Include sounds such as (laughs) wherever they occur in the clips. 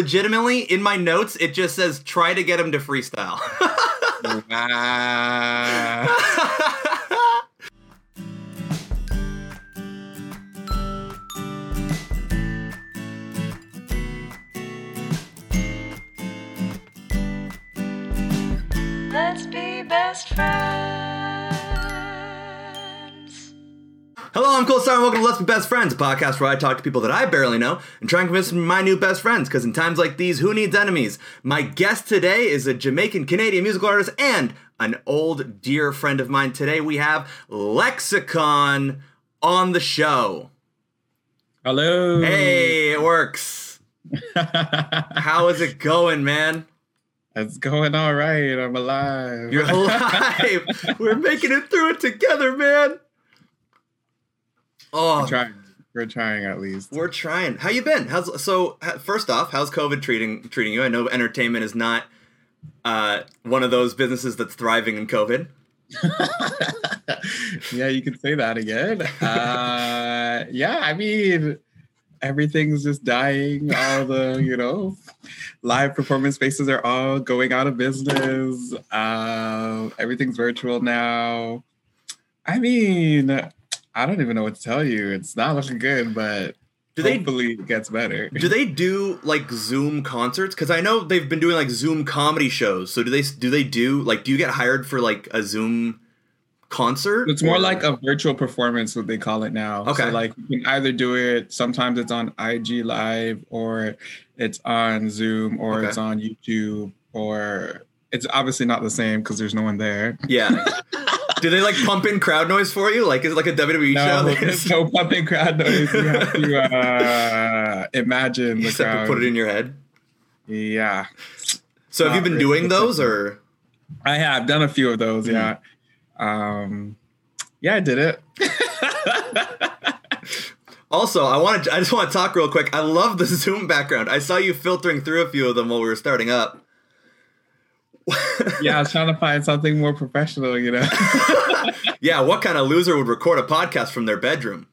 legitimately in my notes it just says try to get him to freestyle. (laughs) Let's be best friends. Hello, I'm Cole Star, and welcome to Let's Be Best Friends, a podcast where I talk to people that I barely know and try and convince them my new best friends. Because in times like these, who needs enemies? My guest today is a Jamaican Canadian musical artist and an old dear friend of mine. Today we have Lexicon on the show. Hello. Hey, it works. (laughs) How is it going, man? it's going all right. I'm alive. You're alive. (laughs) We're making it through it together, man. Oh, We're trying. We're trying at least. We're trying. How you been? How's so? First off, how's COVID treating treating you? I know entertainment is not uh, one of those businesses that's thriving in COVID. (laughs) yeah, you can say that again. Uh, yeah, I mean, everything's just dying. All the, you know, live performance spaces are all going out of business. Uh, everything's virtual now. I mean, I don't even know what to tell you. It's not looking good, but Do they hopefully it gets better. do they do like Zoom concerts? Because I know they've been doing like Zoom comedy shows. So do they do they do like do you get hired for like a Zoom concert? It's more Or- like a virtual performance, what they call it now. Okay. So like you can either do it. Sometimes it's on IG Live, or it's on Zoom, or Okay. it's on YouTube, or it's obviously not the same because there's no one there. yeah. (laughs) do they like pump in crowd noise for you? Like is it like a WWE No, show? There's no (laughs) pumping crowd noise. You have to uh, imagine you have to crowd. put it in your head. Yeah, So have you been really. doing those or? I have done a few of those. Mhm. Yeah, um, yeah, I did it. (laughs) Also, I want to. I just want to talk real quick. I love the Zoom background. I saw you filtering through a few of them while we were starting up. Yeah, I was trying to find something more professional. You know. (laughs) yeah. What kind of loser would record a podcast from their bedroom?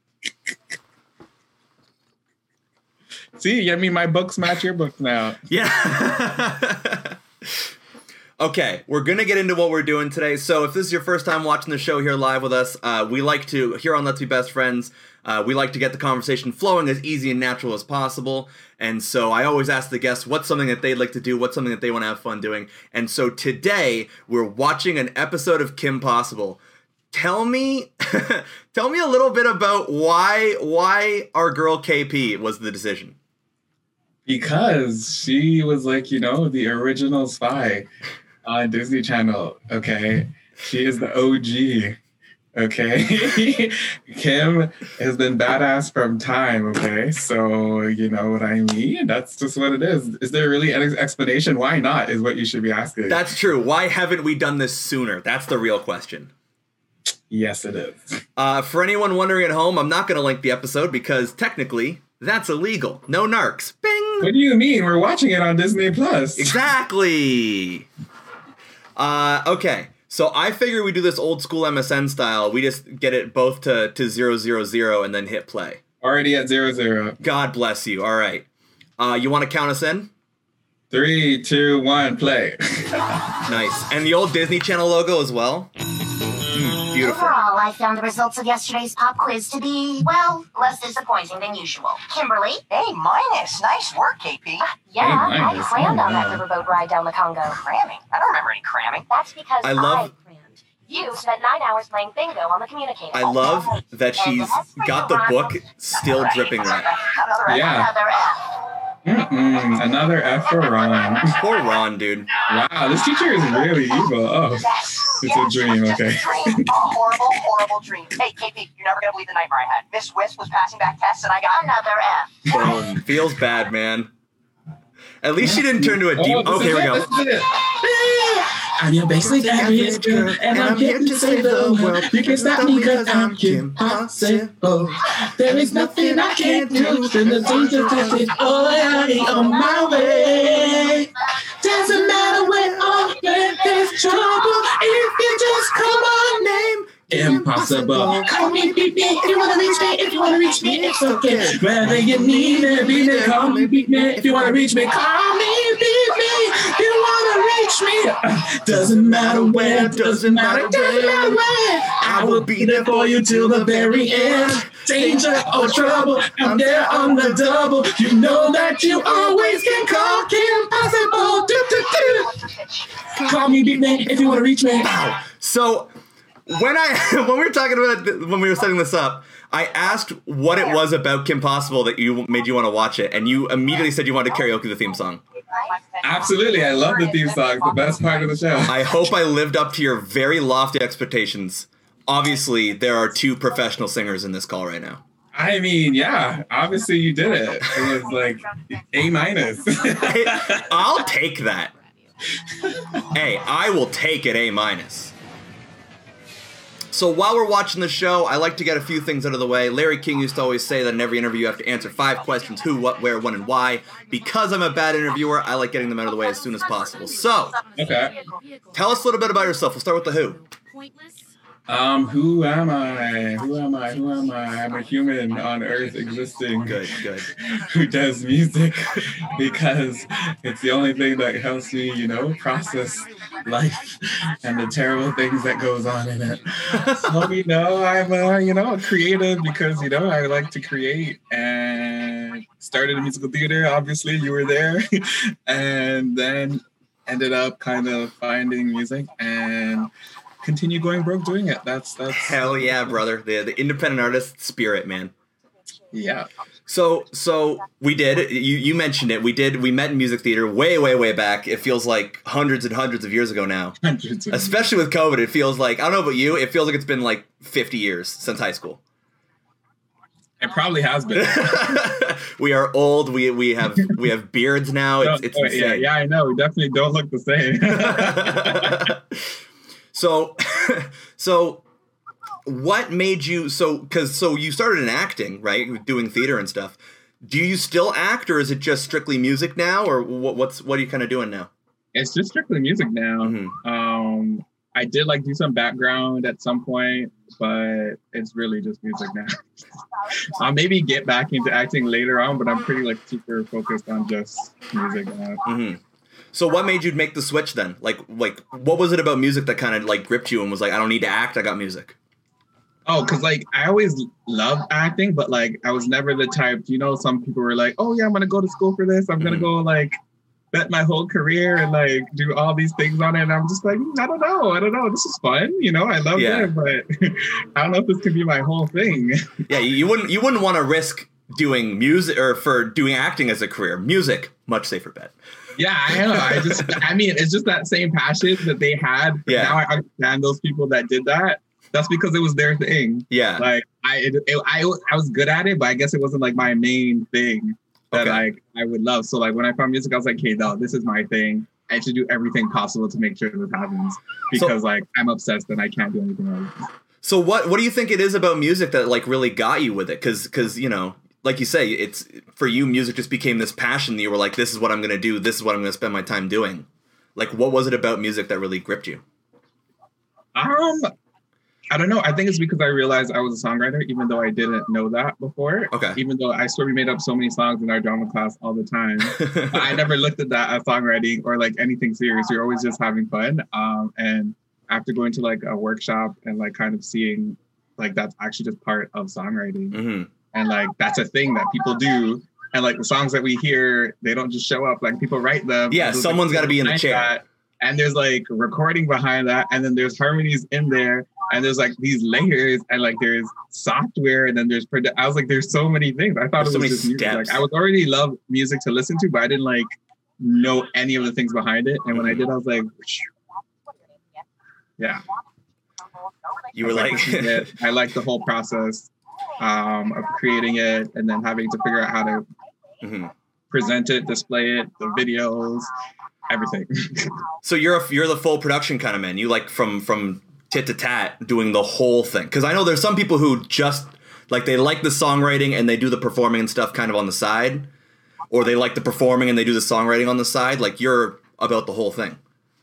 See, I mean, my books match your books now. Yeah. (laughs) okay, we're gonna get into what we're doing today. So, if this is your first time watching the show here live with us, uh, we like to here on Let's Be Best Friends. Uh, we like to get the conversation flowing as easy and natural as possible. And so I always ask the guests what's something that they'd like to do, what's something that they want to have fun doing. And so today we're watching an episode of Kim Possible. Tell me, (laughs) tell me a little bit about why why our girl KP was the decision. Because she was like, you know, the original spy on Disney Channel. Okay. She is the OG. Okay. (laughs) Kim has been badass from time. Okay. So, you know what I mean? That's just what it is. Is there really an explanation? Why not? Is what you should be asking. That's true. Why haven't we done this sooner? That's the real question. yes, it is. (laughs) Uh, for anyone wondering at home, I'm not going to link the episode because technically that's illegal. No narcs. Bing! What do you mean? We're watching it on Disney Plus. Exactly. (laughs) Uh, okay. So I figure we do this old school MSN style. We just get it both to, to zero zero zero and then hit play. Already at zero zero. God bless you. All right. Uh, you want to count us in? Three, two, one, play. (laughs) Nice. And the old Disney Channel logo as well. Beautiful. Overall, I found the results of yesterday's pop quiz to be, well, less disappointing than usual. Kimberly? A minus. Nice work, KP. Ah, yeah, Hey, I minus. crammed Oh, on that riverboat ride down the Congo. Cramming. I don't remember any cramming. That's because I love- crammed. You spent nine hours playing bingo on the communicator. I love that she's got the book still dripping wet. Another Yeah. Another F. Mm-mm, another F for Ron. Poor Ron, dude. Wow, this teacher is really evil. Oh, Yes. It's a dream, yes, okay. A dream. A horrible, horrible dream. Hey, KP, you're never gonna believe the nightmare I had. Miss Wisp was passing back tests, and I got Another F. Boom. Feels bad, man. At least she didn't turn to a Oh, demon. this Okay, here we go. this is it. I'm your basic average girl, and I'm here to save the world. You can't stop me cause I'm Kim Possible. There is nothing I can't do, then the things to it. Oh, I on my way. On, name impossible. Call me, beat me if you wanna reach me. If you wanna reach me, it's okay. Whether you need me, beat me, call me, beat me. If you wanna reach me, call me, beat me. If you wanna reach me, uh, doesn't matter where, doesn't matter, doesn't matter where. I will be there for you till the very end. Danger or trouble, I'm there on the double. You know that you always can call Kim Possible. Do, do, do. Call me, beat me if you wanna reach me. So when I (laughs) when we were talking about it, when we were setting this up, I asked what it was about Kim Possible that you made you want to watch it, and you immediately said you wanted to karaoke the theme song. Absolutely, I love the theme song. The best part of the show. I hope I lived up to your very lofty expectations. Obviously, there are two professional singers in this call right now. I mean, yeah, obviously you did it. It was like A minus. I'll take that. Hey, I will take it A minus. So while we're watching the show, I like to get a few things out of the way. Larry King used to always say that in every interview you have to answer five questions: who, what, where, when, and why. Because I'm a bad interviewer, I like getting them out of the way as soon as possible. So, okay. tell us a little bit about yourself. We'll start with the who. Um, who am I? Who am I? Who am I? I'm a human on Earth existing. Good, good. (laughs) Who does music (laughs) because it's the only thing that helps me, you know, process life and the terrible things that goes on in it. (laughs) So you know, I'm uh, you know, a creative because you know I like to create and started in musical theater. Obviously, you were there, and then ended up kind of finding music and continue going broke doing it. That's that's Hell yeah, brother. The the independent artist spirit, man. yeah. So so we did. You you mentioned it. We did. We met in music theater way way way back. It feels like hundreds and hundreds of years ago now. Hundreds of Especially with COVID, it feels like I don't know about you. It feels like it's been like 50 years since high school. it probably has been. (laughs) we are old. We we have we have beards now. It's (laughs) it's Oh, yeah, yeah, I know. We definitely don't look the same. (laughs) so (laughs) so what made you so because so you started in acting right doing theater and stuff do you still act or is it just strictly music now or what, what's what are you kind of doing now it's just strictly music now. Mhm. Um, I did like do some background at some point, but it's really just music now. (laughs) I'll maybe get back into acting later on, but I'm pretty like super focused on just music now. hmm so what made you make the switch then like like what was it about music that kind of like gripped you and was like i don't need to act i got music Oh, because like I always loved acting, but like I was never the type. You know, some people were like, "Oh yeah, I'm gonna go to school for this. I'm gonna Mhm. go like bet my whole career and like do all these things on it." And I'm just like, "Mm, I don't know, I don't know. This is fun, you know. I love Yeah. it, but (laughs) I don't know if this can be my whole thing. (laughs) yeah you, you wouldn't you wouldn't want to risk doing music or for doing acting as a career music much safer bet Yeah, I know. I just, I mean, it's just that same passion that they had. Yeah. Now I understand those people that did that. That's because it was their thing. yeah Like I, it, it- I, I was good at it, but I guess it wasn't like my main thing that Okay. like I would love. So like when I found music, I was like, okay, no, this is my thing. I should do everything possible to make sure this happens because like I'm obsessed and I can't do anything else. So what what do you think it is about music that like really got you with it? Because because you know, like you say, it's for you, music just became this passion that you were like, this is what I'm gonna do. This is what I'm gonna spend my time doing. Like, what was it about music that really gripped you? Um, I don't know. I think it's because I realized I was a songwriter, even though I didn't know that before. Okay. Even though I swear we made up so many songs in our drama class all the time. (laughs) I never looked at that as songwriting or like anything serious. You're always just having fun. Um, and after going to like a workshop and like kind of seeing like that's actually just part of songwriting hmm and like that's a thing that people do. And like the songs that we hear, they don't just show up. Like people write them. Yeah, someone's like, gotta be in the chair. that, and there's like recording behind that, and then there's harmonies in there, and there's like these layers, and like there's software, and then there's produ- I was like, there's so many things. I thought There's it was many just music. steps. Like I was already love music to listen to, but I didn't like know any of the things behind it. And when I mm-hmm. did, I was like, yeah. You were I like, it. I like the whole process um, of creating it and then having to figure out how to Mhm. present it, display it, the videos, everything. (laughs) so you're a, you're the full production kind of man. You like from from tit to tat doing the whole thing. Because I know there's some people who just like they like the songwriting and they do the performing and stuff kind of on the side, or they like the performing and they do the songwriting on the side. Like you're about the whole thing.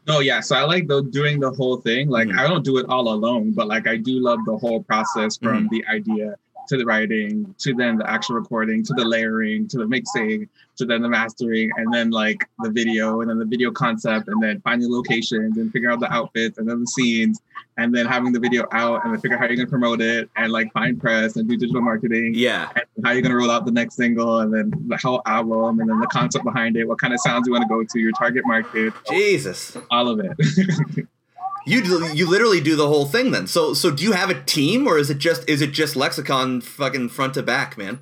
No, yeah. So I like the doing the whole thing. Like Mhm. I don't do it all alone, but like I do love the whole process from the idea to the writing to then the actual recording to the layering to the mixing to then the mastering and then like the video and then the video concept and then finding locations and figuring out the outfits and then the scenes and then having the video out and then figure out how you're gonna promote it and like find press and do digital marketing Yeah. and how you're gonna roll out the next single and then the whole album and then the concept behind it, what kind of sounds you want to go to, your target market, Jesus. all of it. (laughs) You do, you literally do the whole thing then. So so do you have a team or is it just is it just lexicon fucking front to back, man?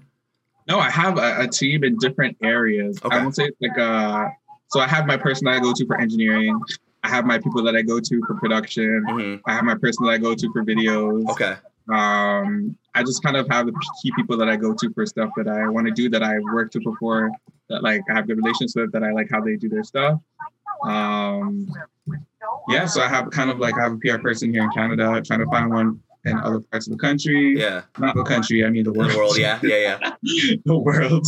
no, I have a, a team in different areas. Okay. I won't say it's like uh so I have my person that I go to for engineering. I have my people that I go to for production. Mm-hmm. I have my person that I go to for videos. Okay. Um, I just kind of have the key people that I go to for stuff that I want to do that I've worked with before, that like I have good relations with, that I like how they do their stuff. Um, yeah, so I have kind of like I have a PR person here in Canada, trying to find one in other parts of the country. Yeah. Not the country, I mean the world. the world, yeah, yeah, yeah. (laughs) the world.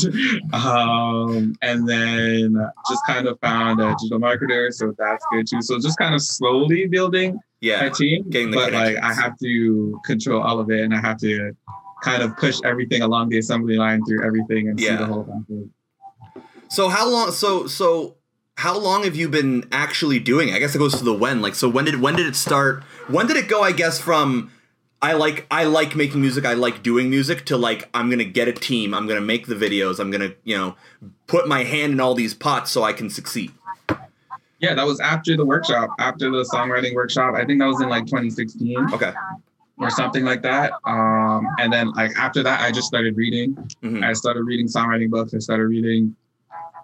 Um, and then just kind of found a digital marketer, so that's good too. So just kind of slowly building Yeah. my team, but like I have to control all of it, and I have to kind of push everything along the assembly line through everything and see the whole thing. So how long so so how long have you been actually doing it? I guess it goes to the when. Like so when did when did it start? When did it go, I guess, from I like I like making music, I like doing music to like I'm gonna get a team, I'm gonna make the videos, I'm gonna, you know, put my hand in all these pots so I can succeed. Yeah, that was after the workshop, after the songwriting workshop. I think that was in like 2016 Okay. or something like that. Um, and then like after that, I just started reading. hmm I started reading songwriting books. I started reading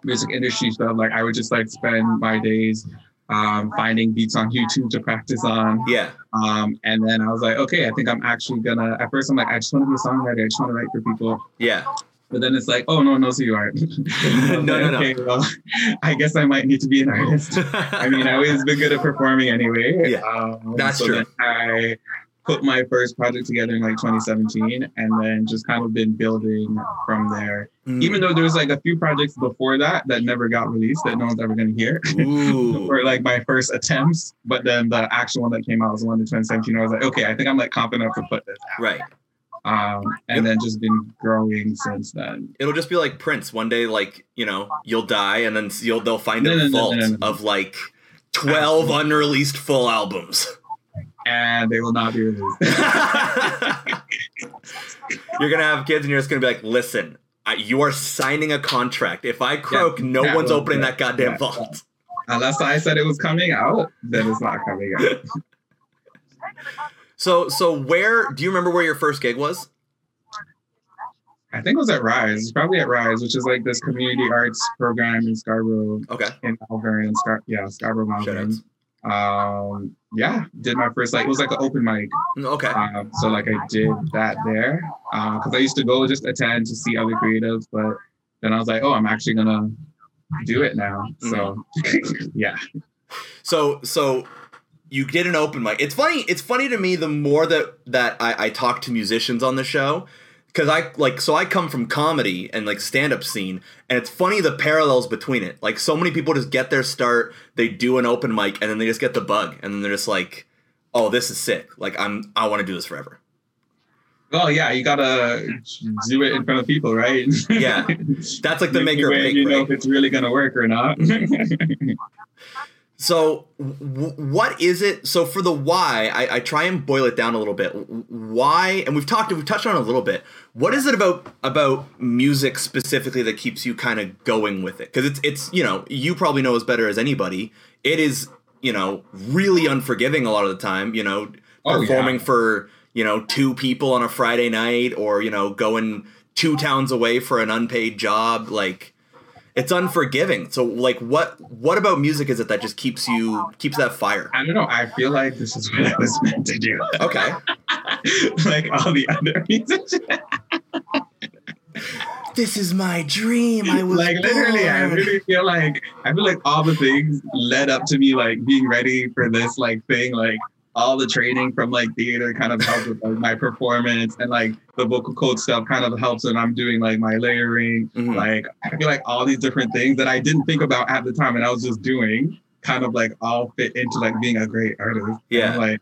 music industry stuff. Like I would just like spend my days um, finding beats on YouTube to practice on. Yeah. Um, and then I was like, okay, I think I'm actually gonna. At first, I'm like, I just want to be a songwriter. I just want to write for people. Yeah. But then it's like, oh no, no, so you aren't. (laughs) No, no, no. Okay, well, (laughs) I guess I might need to be an artist. (laughs) I mean, I always been good at performing anyway. Yeah, um, that's so true. I put my first project together in like 2017, and then just kind of been building from there. Mm. Even though there's like a few projects before that that never got released that no one's ever gonna hear. (laughs) Ooh. Or like my first attempts, but then the actual one that came out was the one in 2017. I was like, okay, I think I'm like confident enough to put this out. Right. Um, and then just been growing since then. It'll just be like Prince. One day, like you know, you'll die, and then you'll they'll find No, a no, vault no, of like twelve unreleased full albums. And they will not be released. (laughs) you're gonna have kids, and you're just gonna be like, "Listen, I, you are signing a contract. If I croak, Yeah, no yeah, one's well, opening yeah, that goddamn yeah, vault." Unless I said it was coming out, then it's not coming out. So, so where do you remember where your first gig was? I think it was at Rise. It's probably at Rise, which is like this community arts program in Scarborough, Okay, in Malvern, Scar- yeah, Scarborough, Malvern. Um, yeah, did my first like it was like an open mic. Mm, Okay, Um, so like I did that there because I used to go just attend to see other creatives, but then I was like, oh, I'm actually gonna do it now. So (laughs) yeah, so so you did an open mic. It's funny. It's funny to me the more that that I, I talk to musicians on the show because I like so I come from comedy and like stand up scene, and it's funny the parallels between it. Like so many people just get their start, they do an open mic, and then they just get the bug, and then they're just like, "Oh, this is sick! Like I'm I want to do this forever." well, yeah, you gotta do it in front of people, right? Yeah. That's like the make or break. You know right? if it's really gonna work or not. (laughs) So, w- what is it? So, for the why, I, I try and boil it down a little bit. Why, and we've talked, we've touched on it a little bit. What is it about about music specifically that keeps you kind of going with it? Because it's it's you know you probably know as better as anybody. It is you know really unforgiving a lot of the time. You know, Oh, performing yeah. for you know two people on a Friday night, or you know going two towns away for an unpaid job, like it's unforgiving. So like what what about music is it that just keeps you keeps that fire? I don't know. I feel like this is what I was meant to do. Okay. (laughs) like all the other musicians. This is my dream. I was like literally, I really feel like I feel like all the things led up to me like being ready for this like thing. Like all the training from like theater kind of helped with like my performance and like the vocal coach stuff kind of helps when I'm doing like my layering. Mhm. Like I feel like all these different things that I didn't think about at the time and I was just doing kind of like all fit into like being a great artist. Yeah. I'm like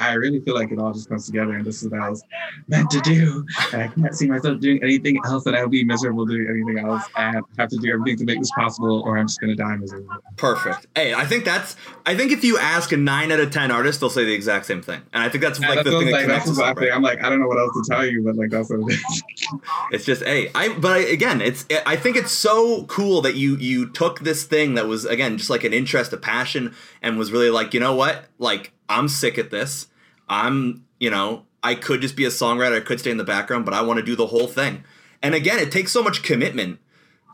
I really feel like it all just comes together, and this is what I was meant to do. And I can't see myself doing anything else, and I would be miserable doing anything else. And I have to do everything to make this possible, or I'm just gonna die miserable. Perfect. Hey, I think that's. I think if you ask a nine out of ten artist, they'll say the exact same thing, and I think that's like that's the thing like, that connects that's. I'm like, I don't know what else to tell you, but like that's what it is. (laughs) It's just hey, I. But I, again, it's. I think it's so cool that you you took this thing that was again just like an interest, a passion, and was really like, you know what, like I'm sick at this. I'm, you know, I could just be a songwriter. I could stay in the background, but I want to do the whole thing. And again, it takes so much commitment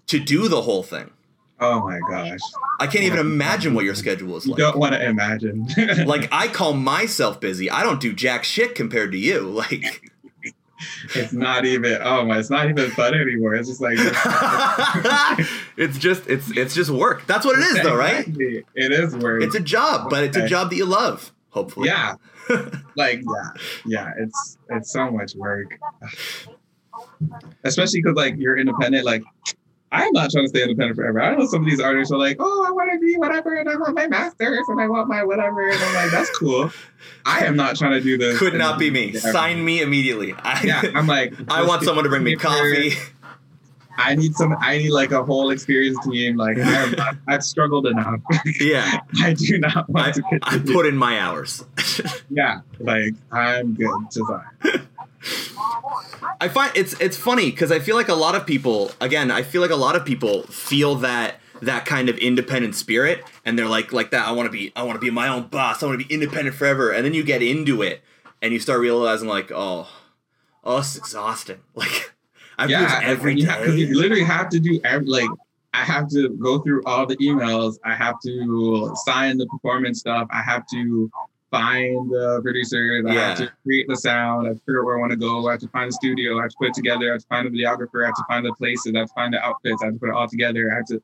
to do the whole thing. Oh my gosh. I can't even imagine what your schedule is You like. don't want to imagine. (laughs) like I call myself busy. I don't do jack shit compared to you. (laughs) Like it's not even oh my it's not even fun anymore. It's just like (laughs) it's just it's it's just work. That's what it is though, right? Exactly. It is work. It's a job, but it's a job that you love, hopefully. yeah. (laughs) like yeah. Yeah, it's it's so much work. Especially because like you're independent, like I'm not trying to stay independent forever. I know some of these artists are like, oh, I want to be whatever, and I want my masters, and I want my whatever, and I'm like, that's cool. I am not trying to do this. Could not be me. forever. Sign me immediately. I, Yeah, I'm like, (laughs) I want someone to bring me coffee. I need some. I need like a whole experience team. Like I I've struggled enough. (laughs) Yeah, I do not want I, to I put in my hours. (laughs) yeah, like I'm good. Just like, I find it's it's funny because I feel like a lot of people again I feel like a lot of people feel that that kind of independent spirit and they're like like that I want to be I want to be my own boss I want to be independent forever and then you get into it and you start realizing like oh oh it's exhausting (laughs) like I do this yeah, every you, have, day you literally have to do every, like. I have to go through all the emails. I have to sign the performance stuff. I have to find the producers. I have to create the sound. I have to figure out where I want to go. I have to find the studio. I have to put it together. I have to find the videographer. I have to find the places. I have to find the outfits. I have to put it all together. I have to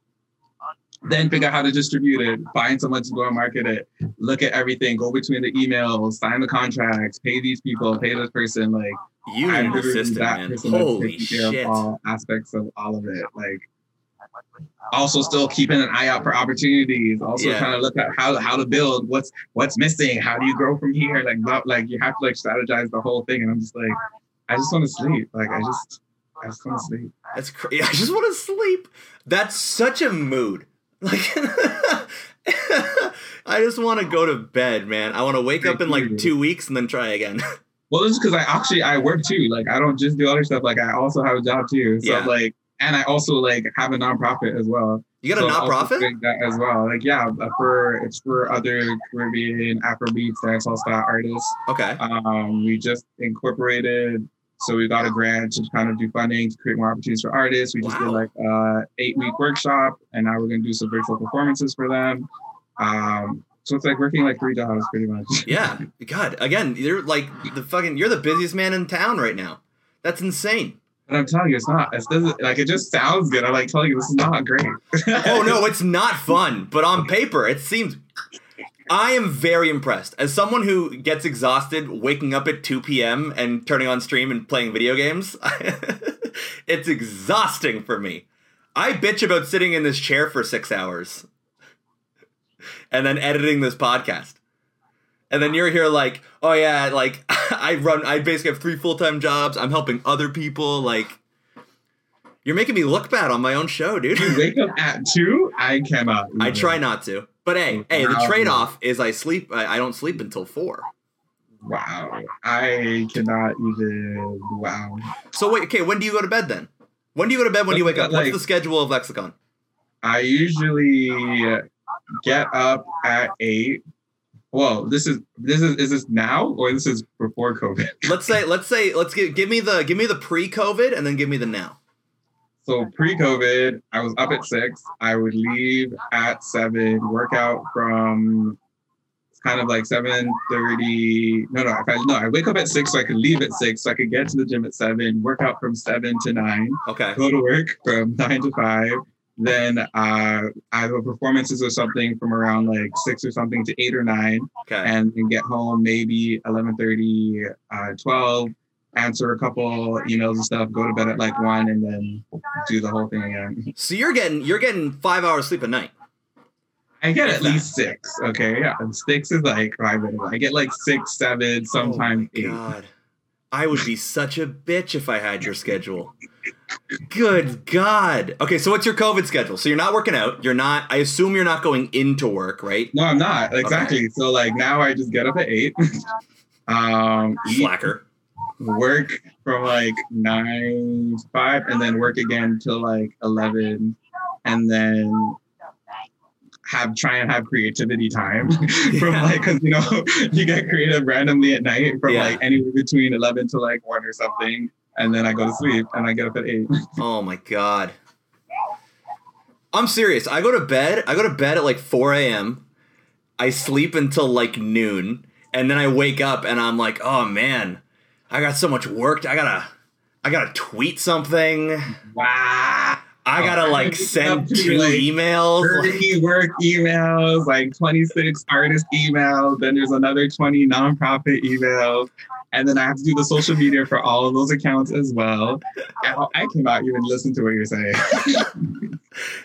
then figure out how to distribute it, find someone to go and market it, look at everything, go between the emails, sign the contracts, pay these people, pay this person. Like you I'm assistant that man person that's holy taking care shit of all aspects of all of it. Like also still keeping an eye out for opportunities. Also Yeah. trying to look at how how to build, what's what's missing, how do you grow from here? Like not like you have to like strategize the whole thing. And I'm just like, I just want to sleep. Like I just I just want to sleep. That's crazy. (laughs) I just want to sleep. That's such a mood. Like, (laughs) I just want to go to bed, man. I want to wake up in like two weeks and then try again. (laughs) Well, it's because I actually I work too. Like I don't just do other stuff. Like I also have a job too. So Yeah. like and I also like have a nonprofit as well. You got a So nonprofit? that as well. Like yeah, for it's for other Caribbean Afrobeats dancehall style artists. Okay. Um, we just incorporated, so we got a grant to kind of do funding to create more opportunities for artists. We just did like a eight week workshop, and now we're gonna do some virtual performances for them. Um, so it's like working like three jobs pretty much. (laughs) Yeah. God, again, you're like the fucking. You're the busiest man in town right now. That's insane. But I'm telling you, it's not. It doesn't like it just sounds good. I'm like telling you, this is not great. Oh no, (laughs) it's not fun. But on paper, it seems. I am very impressed. As someone who gets exhausted waking up at 2 p.m. and turning on stream and playing video games, (laughs) it's exhausting for me. I bitch about sitting in this chair for six hours (laughs) and then editing this podcast. And then you're here like, oh yeah, like (laughs) I run, I basically have three full time jobs. I'm helping other people. Like, you're making me look bad on my own show, dude. you wake up at two. I cannot. I try not to. But hey, hey, the trade off is I sleep. I, I don't sleep until four. Wow, I cannot even. Wow. So wait, okay. When do you go to bed then? When do you go to bed? When do you wake up? What's Like- the schedule of Lexicon? I usually get up at eight. Well, this is this is is this now or this is before COVID? Let's say, let's say, let's give give me the give me the pre-COVID and then give me the now. So pre-COVID, I was up at six. I would leave at seven, work out from it's kind of like seven thirty. No, no, if I no, I wake up at six so I could leave at six, so I could get to the gym at seven, work out from seven to nine. Okay. go to work from (laughs) nine to five. Then uh, I have performances or something from around like six or something to eight or nine, Okay. and then get home maybe 11:30, uh, 12, answer a couple emails and stuff, go to bed at like one, and then do the whole thing again. So you're getting you're getting five hours sleep a night. I get at least six. Okay, yeah, and six is like five. I get like six, seven, sometimes oh eight. God. I would be such a bitch if I had your schedule. Good God. Okay, so what's your COVID schedule? So you're not working out. You're not, I assume you're not going into work, right? No, I'm not exactly. So like now I just get up at eight, (laughs) um, eat, Slacker. Work from like nine to five, and then work again till like eleven, and then have try and have creativity time (laughs) from Yeah. like because you know (laughs) you get creative randomly at night from Yeah. like anywhere between eleven to like one or something, and then I go to sleep and I get up at eight. (laughs) Oh my God. I'm serious. I go to bed. I go to bed at like 4 a.m. I sleep until like noon, and then I wake up and I'm like, oh man, I got so much work. I gotta, I gotta tweet something. Wow. I gotta Oh, like (laughs) send two like, emails. like- work emails, like 26 artist emails, then there's another 20 nonprofit emails. And then I have to do the social media for all of those accounts as well. I cannot even listen to what you're saying. (laughs)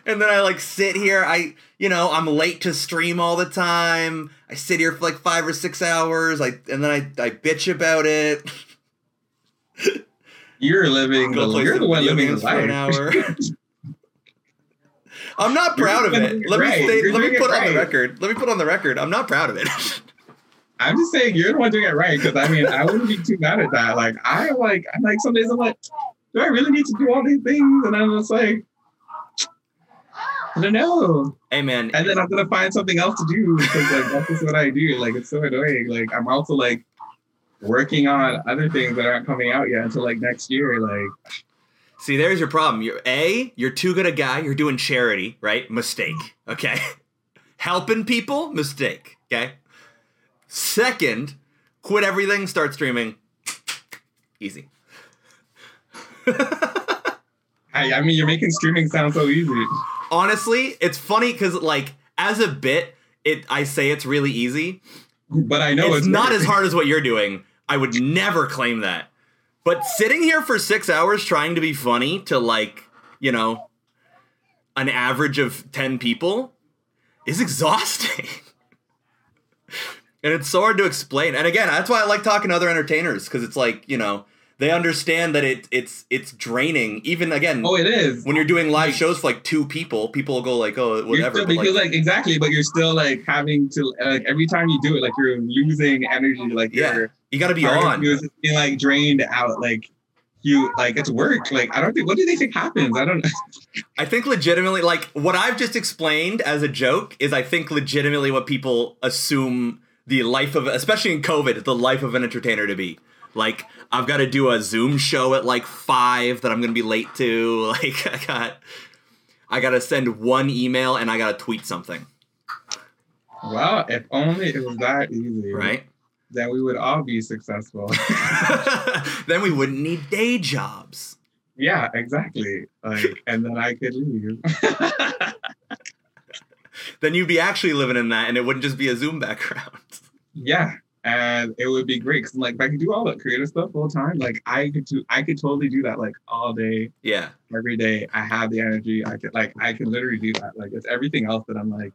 and then I like sit here. I, you know, I'm late to stream all the time. I sit here for like five or six hours. I and then I, I bitch about it. You're living the, you're the one living the for an hour. (laughs) I'm not proud of it. Let me right. stay, You're let me put on the record. Let me put on the record. I'm not proud of it. (laughs) I'm just saying you're the one doing it right. Cause I mean, I wouldn't be too mad at that. Like I like I'm like some days I'm like, do I really need to do all these things? And I'm just like, I don't know. hey man, and then I'm gonna find something else to do because like that's just what I do. Like it's so annoying. Like I'm also like working on other things that aren't coming out yet until like next year. Like see, there's your problem. You're a, you're too good a guy. You're doing charity, right? Mistake. Okay, (laughs) helping people, mistake. Okay. Second, quit everything, start streaming. Easy. (laughs) I, I mean, you're making streaming sound so easy. Honestly, it's funny because like as a bit, it I say it's really easy. But I know it's, it's, not as hard as what you're doing. I would never claim that. But sitting here for six hours trying to be funny to like, you know, an average of 10 people is exhausting. (laughs) and it's so hard to explain. And again, that's why I like talking to other entertainers because it's like, you know, they understand that it it's it's draining. Even again, Oh, it is. when you're doing live shows for like two people, people will go like, "Oh, whatever." still, because like, like, exactly, but you're still like having to like every time you do it, like you're losing energy. Like Yeah, you're you got to be on. you is being like drained out. Like you like it's work. Like I don't think. What do they think happens? I don't know. (laughs) I think legitimately, like what I've just explained as a joke is, I think legitimately what people assume the life of, especially in COVID, the life of an entertainer to be. Like I've got to do a Zoom show at like five that I'm gonna be late to. (laughs) Like I got, I got to send one email and I got to tweet something, Well, if only it was that easy, right? Then we would all be successful. (laughs) (laughs) then we wouldn't need day jobs. yeah, exactly. Like, and then I could leave. (laughs) Then you'd be actually living in that, and it wouldn't just be a Zoom background. yeah, and it would be great because like if I could do all that creative stuff full time, like I could do, I could totally do that like all day, yeah. every day. I have the energy. I could like, I can literally do that. Like it's everything else that I'm like.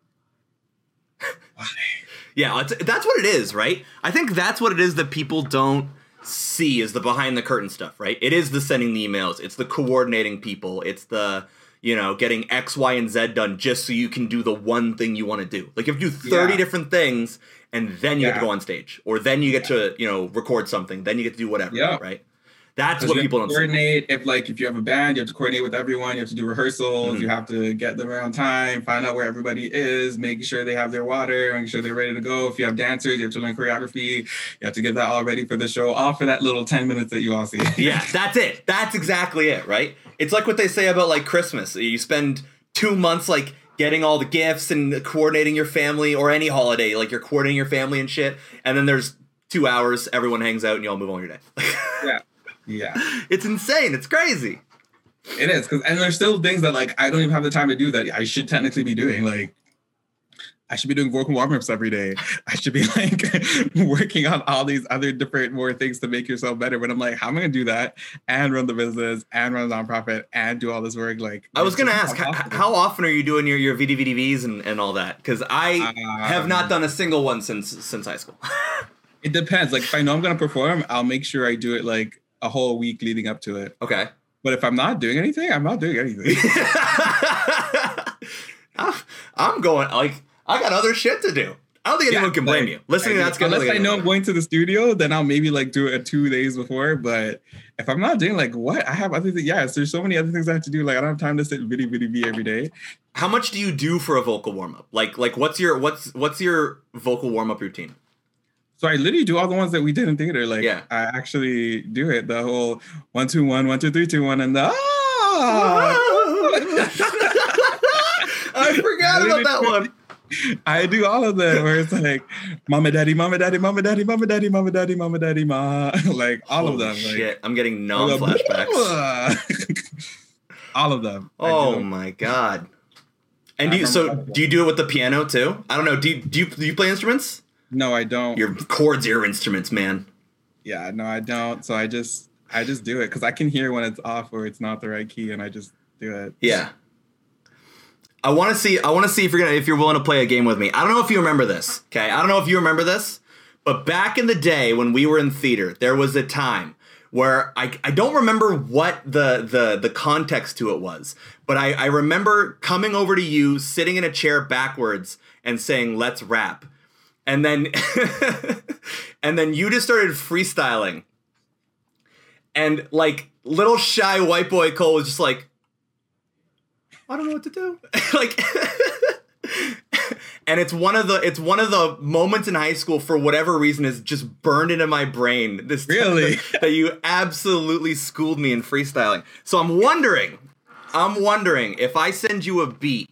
Yeah, it's, that's what it is, right? I think that's what it is that people don't see is the behind the curtain stuff, right? It is the sending the emails, it's the coordinating people, it's the you know getting X, Y, and Z done just so you can do the one thing you want to do. Like if you do thirty Yeah. different things and then you get to go on stage, or then you get to you know record something, then you get to do whatever, Yeah. right? That's what people don't see. coordinate. If like if you have a band, you have to coordinate with everyone. You have to do rehearsals. Mhm. You have to get them around time. Find out where everybody is. Making sure they have their water. Making sure they're ready to go. If you have dancers, you have to learn choreography. You have to get that all ready for the show. All for that little ten minutes that you all see. Yeah, (laughs) that's it. That's exactly it, right? It's like what they say about like Christmas. You spend two months like getting all the gifts and coordinating your family or any holiday, like you're coordinating your family and shit, and then there's two hours, everyone hangs out and you all move on your day. (laughs) yeah. Yeah. (laughs) it's insane. It's crazy. It is because and there's still things that like I don't even have the time to do that I should technically be doing. Like I should be doing vocal warm ups every day. I should be (laughs) like working on all these other different more things to make yourself better. But I'm like, how am I gonna do that and run the business and run a nonprofit and do all this work? Like, I was gonna ask, how, how often are you doing your, your VDVDVs and, and all that? Because I have not Um, done a single one since since high school. (laughs) It depends. Like, if I know I'm gonna perform, I'll make sure I do it like a whole week leading up to it. okay. But if I'm not doing anything, I'm not doing anything. I'm- (laughs) ah, I'm going like I got other shit to do. I don't think anyone Yeah, can blame like, you. Listening I that's good. Unless I know I'm going to the studio, then I'll maybe like do it two days before. But if I'm not doing like what I have other things, yes, there's so many other things I have to do. Like I don't have time to sit video video V every day. How much do you do for a vocal warm up? Like like what's your what's what's your vocal warm up routine? So I literally do all the ones that we did in theater. Like Yeah. I actually do it. The whole one two one one two three two one and the ah. (laughs) I forgot about that one. I do all of them where it's like mama daddy mama daddy mama daddy mama daddy mama daddy mama daddy ma (laughs) like all of Holy them. Like, Shit, I'm getting go, flashbacks. (laughs) all of them. Oh them. my god. And do you so do you do it with the piano too? I don't know. Do you do you, do you play instruments? No, I don't. Your chords are your instruments, man. Yeah, no, I don't. So I just I just do it because I can hear when it's off or it's not the right key, and I just do it. Yeah. I want to see. I want to see if you're gonna if you're willing to play a game with me. I don't know if you remember this. Okay, I don't know if you remember this, but back in the day when we were in theater, there was a time where I I don't remember what the the the context to it was, but I I remember coming over to you, sitting in a chair backwards, and saying "Let's rap," and then (laughs) and then you just started freestyling, and like little shy white boy Cole was just like. I don't know what to do. (laughs) like (laughs) and it's one of the it's one of the moments in high school for whatever reason is just burned into my brain. This Really? that you absolutely schooled me in freestyling. So I'm wondering, I'm wondering if I send you a beat,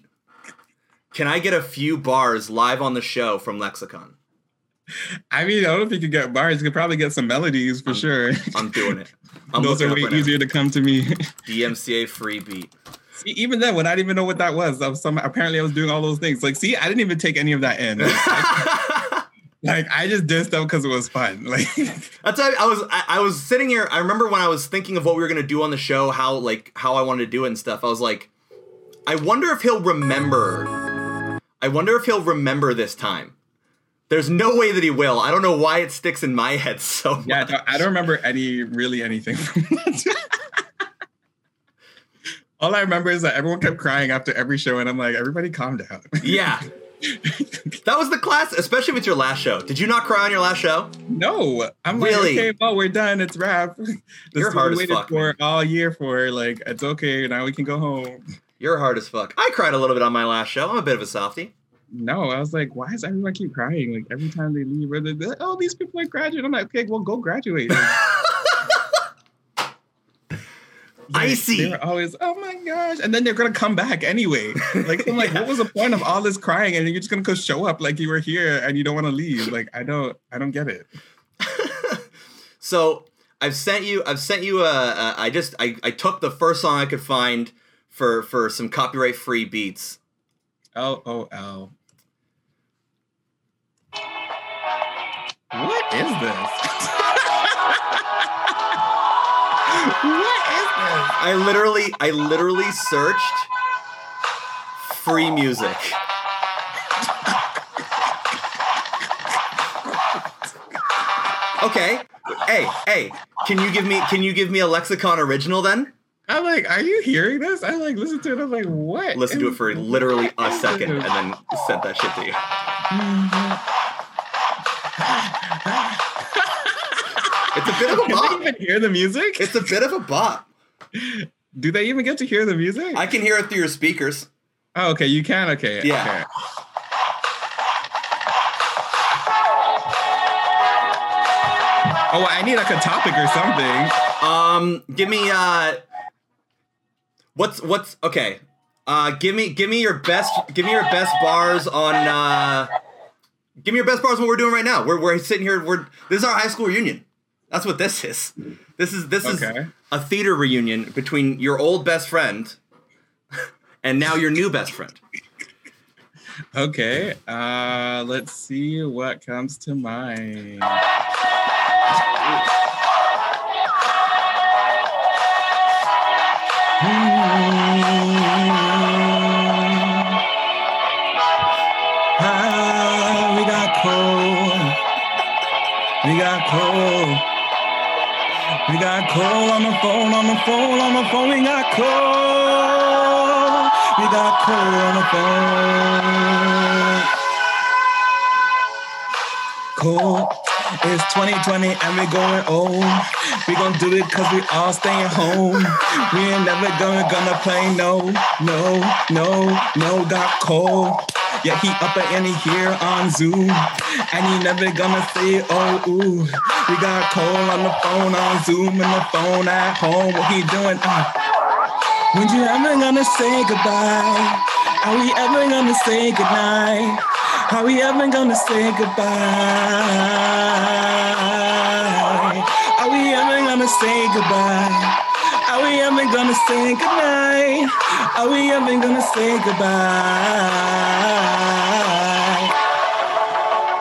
can I get a few bars live on the show from Lexicon? I mean, I don't know if you could get bars. You could probably get some melodies for sure. I'm doing it. (laughs) I'm Those are way right now. easier to come to me. (laughs) DMCA free beat. See, even then, when I didn't even know what that was, I was some apparently I was doing all those things. Like, see, I didn't even take any of that in. (laughs) like, I just did stuff because it was fun. Like, That's why I was I, I was sitting here. I remember when I was thinking of what we were gonna do on the show, how like how I wanted to do it and stuff. I was like, I wonder if he'll remember. I wonder if he'll remember this time. There's no way that he will. I don't know why it sticks in my head so much. yeah, I don't remember any really anything from (laughs) that. All I remember is that everyone kept crying after every show, and I'm like, everybody calm down. (laughs) Yeah. That was the class, especially with your last show. Did you not cry on your last show? No, I'm Really? like, okay, well, we're done. It's wrap. (laughs) This You're hard as fuck, for man. all year for. Like, it's okay. Now we can go home. You're hard as fuck. I cried a little bit on my last show. I'm a bit of a softie. No, I was like, why does everyone keep crying? Like every time they leave, or they're like, oh, these people are graduating. I'm like, okay, well, go graduate. Like, (laughs) Icy. They're always, oh my gosh, and then they're gonna come back anyway. (laughs) Like, I'm like, Yeah. what was the point of all this crying? And you're just gonna go show up like you were here and you don't want to leave. Like, I don't, I don't get it. (laughs) So I've sent you. I've sent you a. a I just. I, I took the first song I could find for for some copyright free beats. L O L. What is this? what is this? I literally. I literally searched free music. Okay. Hey, hey. Can you give me? Can you give me a lexicon original then? I'm like, are you hearing this? I like listen to it. I'm like, what? Listen to it for literally a (laughs) second, and then send that shit to you. It's a bit of a Can bop. they even hear the music? It's a bit of a bop. Do they even get to hear the music? I can hear it through your speakers. oh, okay, you can. Okay, Yeah. okay. Oh, I need like a topic or something. Um, give me uh, what's what's okay? Uh, give me give me your best give me your best bars on uh, give me your best bars on what we're doing right now. We're we're sitting here. We're this is our high school reunion. That's what this is. This is this is a theater reunion between your old best friend (laughs) and now your new best friend. Okay. Uh, let's see what comes to mind. Ah, we got cold. We got cold. We got cold on the phone, on the phone, on the phone. We got cold. We got cold on the phone. Cold. It's 2020 and we're going home. We gonna do it cause we all staying home. We ain't never gonna gonna play no, no, no, no. Got cold. Yeah, he up at any here on Zoom. And he never gonna say, oh, ooh. We got Cole on the phone on Zoom and the phone at home. What he doing? Uh, when you ever gonna say goodbye? Are we ever gonna say goodnight? Are we ever gonna say goodbye? Are we ever gonna say goodbye? Are we ever gonna say goodnight? Are we ever gonna say goodbye?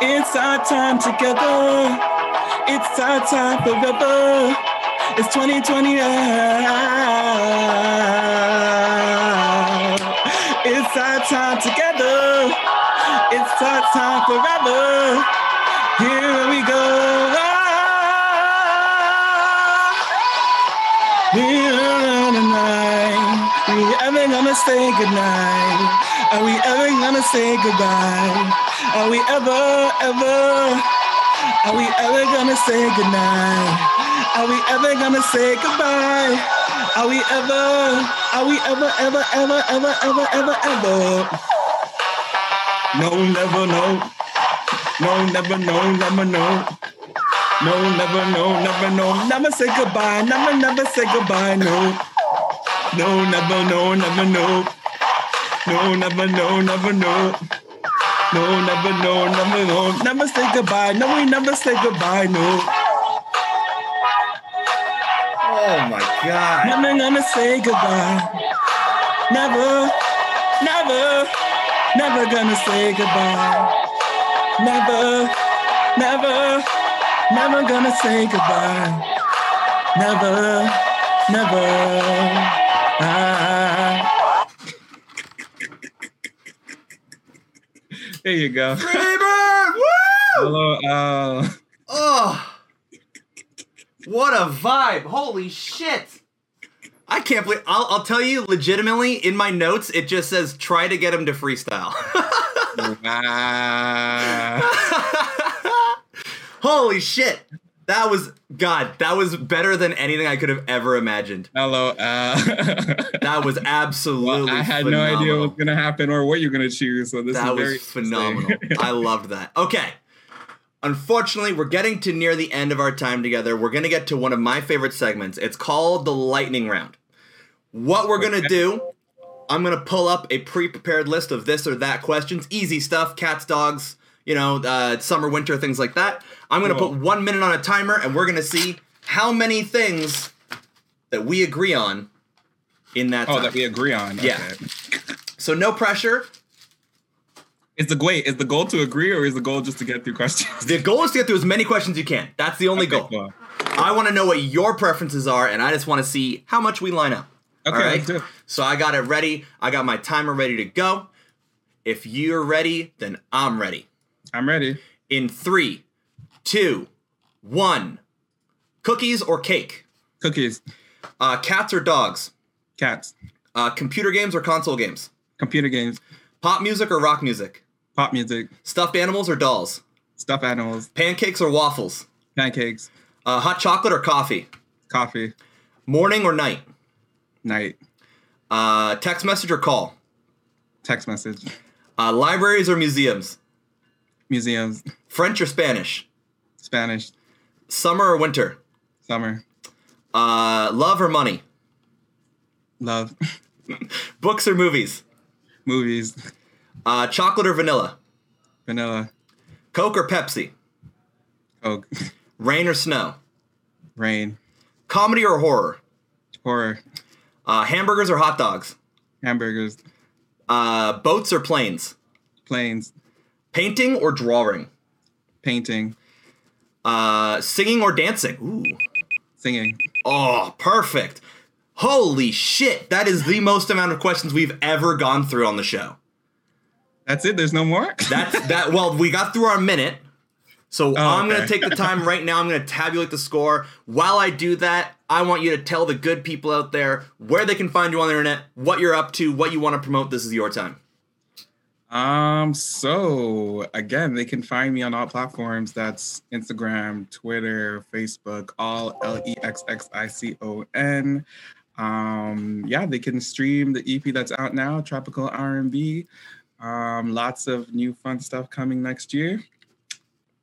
It's our time together. It's our time forever. It's 2020 Our time forever. Here we go. Here tonight. Are we ever gonna say goodnight? Are we ever gonna say goodbye? Are we ever, ever? Are we ever gonna say goodnight? Are we ever gonna say goodbye? Are we ever? Are we ever, ever, ever, ever, ever, ever, ever? No, never, no. No, never, no, never, no. No, never, no, never, no. Never say goodbye. Never, never say goodbye. No. No, never, no, never, no. No, never, no, never, no. No, never, no, never, no. Never say goodbye. No, we never say goodbye. No. Oh my god. Never gonna say goodbye. Never, never, never gonna say goodbye. Never, never, never gonna say goodbye. Never, never. Ah. (laughs) There you go. Freebird! (laughs) Woo! Hello, uh, Oh, what a vibe! Holy shit! I can't believe. I'll, I'll tell you, legitimately, in my notes, it just says try to get him to freestyle. (laughs) Holy shit! That was God. That was better than anything I could have ever imagined. Hello, uh, (laughs) That was absolutely. Well, I had no idea phenomenal. what was gonna happen or what you're gonna choose. So this that is very was phenomenal. I loved that. Okay. Unfortunately, we're getting to near the end of our time together. We're going to get to one of my favorite segments. It's called the lightning round. What we're going to do, I'm going to pull up a pre prepared list of this or that questions. Easy stuff cats, dogs, you know, uh, summer, winter, things like that. I'm going to put one minute on a timer and we're going to see how many things that we agree on in that oh, time. that we agree on. Yeah. Okay. so, no pressure. Is the wait? Is the goal to agree or is the goal just to get through questions? The goal is to get through as many questions as you can. That's the only Okay, goal. cool. I want to know what your preferences are, and I just want to see how much we line up. Okay, All right? let's. So I got it ready. I got my timer ready to go. If you're ready, then I'm ready. I'm ready. In three, two, one. Cookies or cake? Cookies, Uh, cats or dogs? cats, Uh, computer games or console games? computer games, Pop music or rock music? pop music, Stuffed animals or dolls? stuffed animals, Pancakes or waffles? pancakes, Uh, hot chocolate or coffee? coffee, Morning or night? Night, Uh, text message or call? text message, Uh, libraries or museums? museums, French or Spanish? Spanish, Summer or winter? summer, Uh, love or money? love, (laughs) Books or movies? movies, Uh, chocolate or vanilla? vanilla, Coke or Pepsi? coke, (laughs) Rain or snow? rain, Comedy or horror? horror, Uh, hamburgers or hot dogs? hamburgers, Uh, boats or planes? Planes. Painting or drawing? Painting. Uh, singing or dancing? Ooh. Singing. Oh, perfect. Holy shit, that is the most amount of questions we've ever gone through on the show. That's it. There's no more. (laughs) That's that well, we got through our minute. So I'm going to take the time right now. I'm going to tabulate the score. While I do that, I want you to tell the good people out there where they can find you on the internet, what you're up to, what you want to promote. This is your time. Um, so again, they can find me on all platforms. That's Instagram, Twitter, Facebook, all L E X X I C O N. Um, yeah, they can stream the EP that's out now, Tropical R&B. Um, lots of new fun stuff coming next year.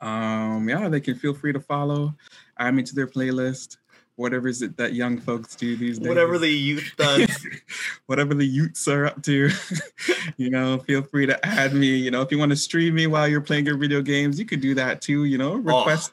Um, yeah, they can feel free to follow. I'm into their playlist. Whatever is it that young folks do these days Whatever the youth does. (laughs) whatever the youths are up to, (laughs) you know, feel free to add me. You know, if you want to stream me while you're playing your video games, you could do that too. You know, request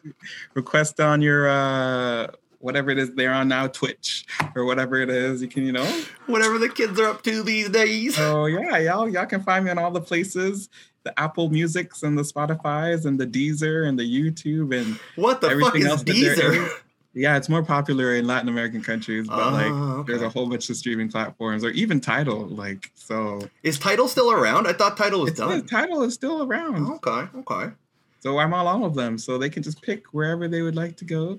request on your uh whatever it is they're on now, Twitch or whatever it is. You can, you know. Whatever the kids are up to these days. So yeah, y'all y'all can find me on all the places. The Apple Musics and the Spotify's and the Deezer and the YouTube and What the fuck everything is else Deezer? (laughs) Yeah, it's more popular in Latin American countries, but Oh, like there's a whole bunch of streaming platforms or even Tidal. Like so, Is Tidal still around? I thought Tidal was done. Tidal is still around. Okay, okay. So I'm on all of them. So they can just pick wherever they would like to go.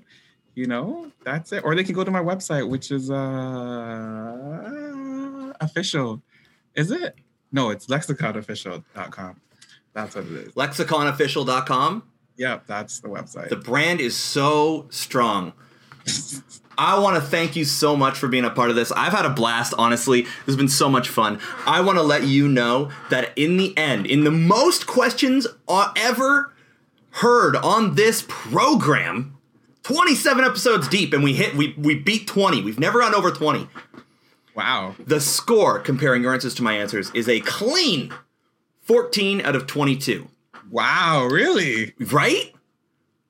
You know, that's it. Or they can go to my website, which is uh official. Is it? No, it's lexiconofficial.com. That's what it is. Lexiconofficial.com. Yep, that's the website. The brand is so strong. I want to thank you so much for being a part of this. I've had a blast, honestly. This has been so much fun. I want to let you know that in the end, in the most questions ever heard on this program, 27 episodes deep, and we hit, we, we beat 20. We've never gone over 20. wow. The score, comparing your answers to my answers, is a clean 14 out of 22. Wow, really? Right?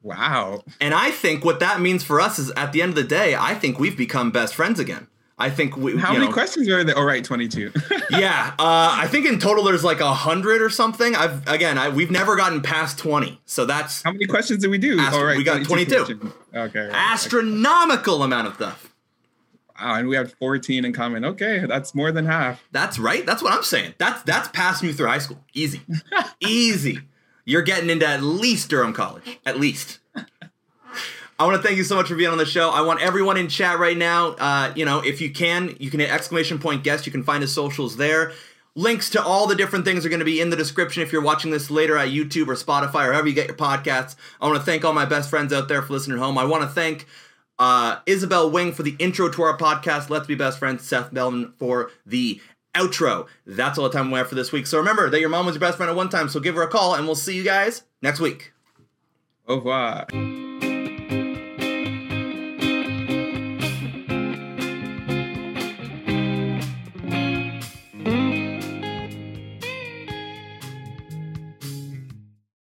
Wow. And I think what that means for us is at the end of the day, I think we've become best friends again. I think we, How many know, questions are there? Oh, right, 22. (laughs) yeah, uh, I think in total there's like a hundred or something. I've again, I, we've never gotten past twenty, so that's How many questions did we do? Ast- All right, we got 22. questions. Okay. right. astronomical amount of stuff. Wow, and we have 14 in common. Okay, that's more than half. That's right. That's what I'm saying. That's that's passing you through high school. Easy, (laughs) easy. You're getting into at least Durham College, at least. I want to thank you so much for being on the show. I want everyone in chat right now. Uh, you know, if you can, you can hit exclamation point guest. You can find his socials there. Links to all the different things are going to be in the description if you're watching this later at YouTube or Spotify or however you get your podcasts. I want to thank all my best friends out there for listening at home. I want to thank uh, Isabel Wing for the intro to our podcast. Let's be best friends. Seth Bellman for the outro. That's all the time we have for this week. So remember that your mom was your best friend at one time. So give her a call, and we'll see you guys next week. Au revoir.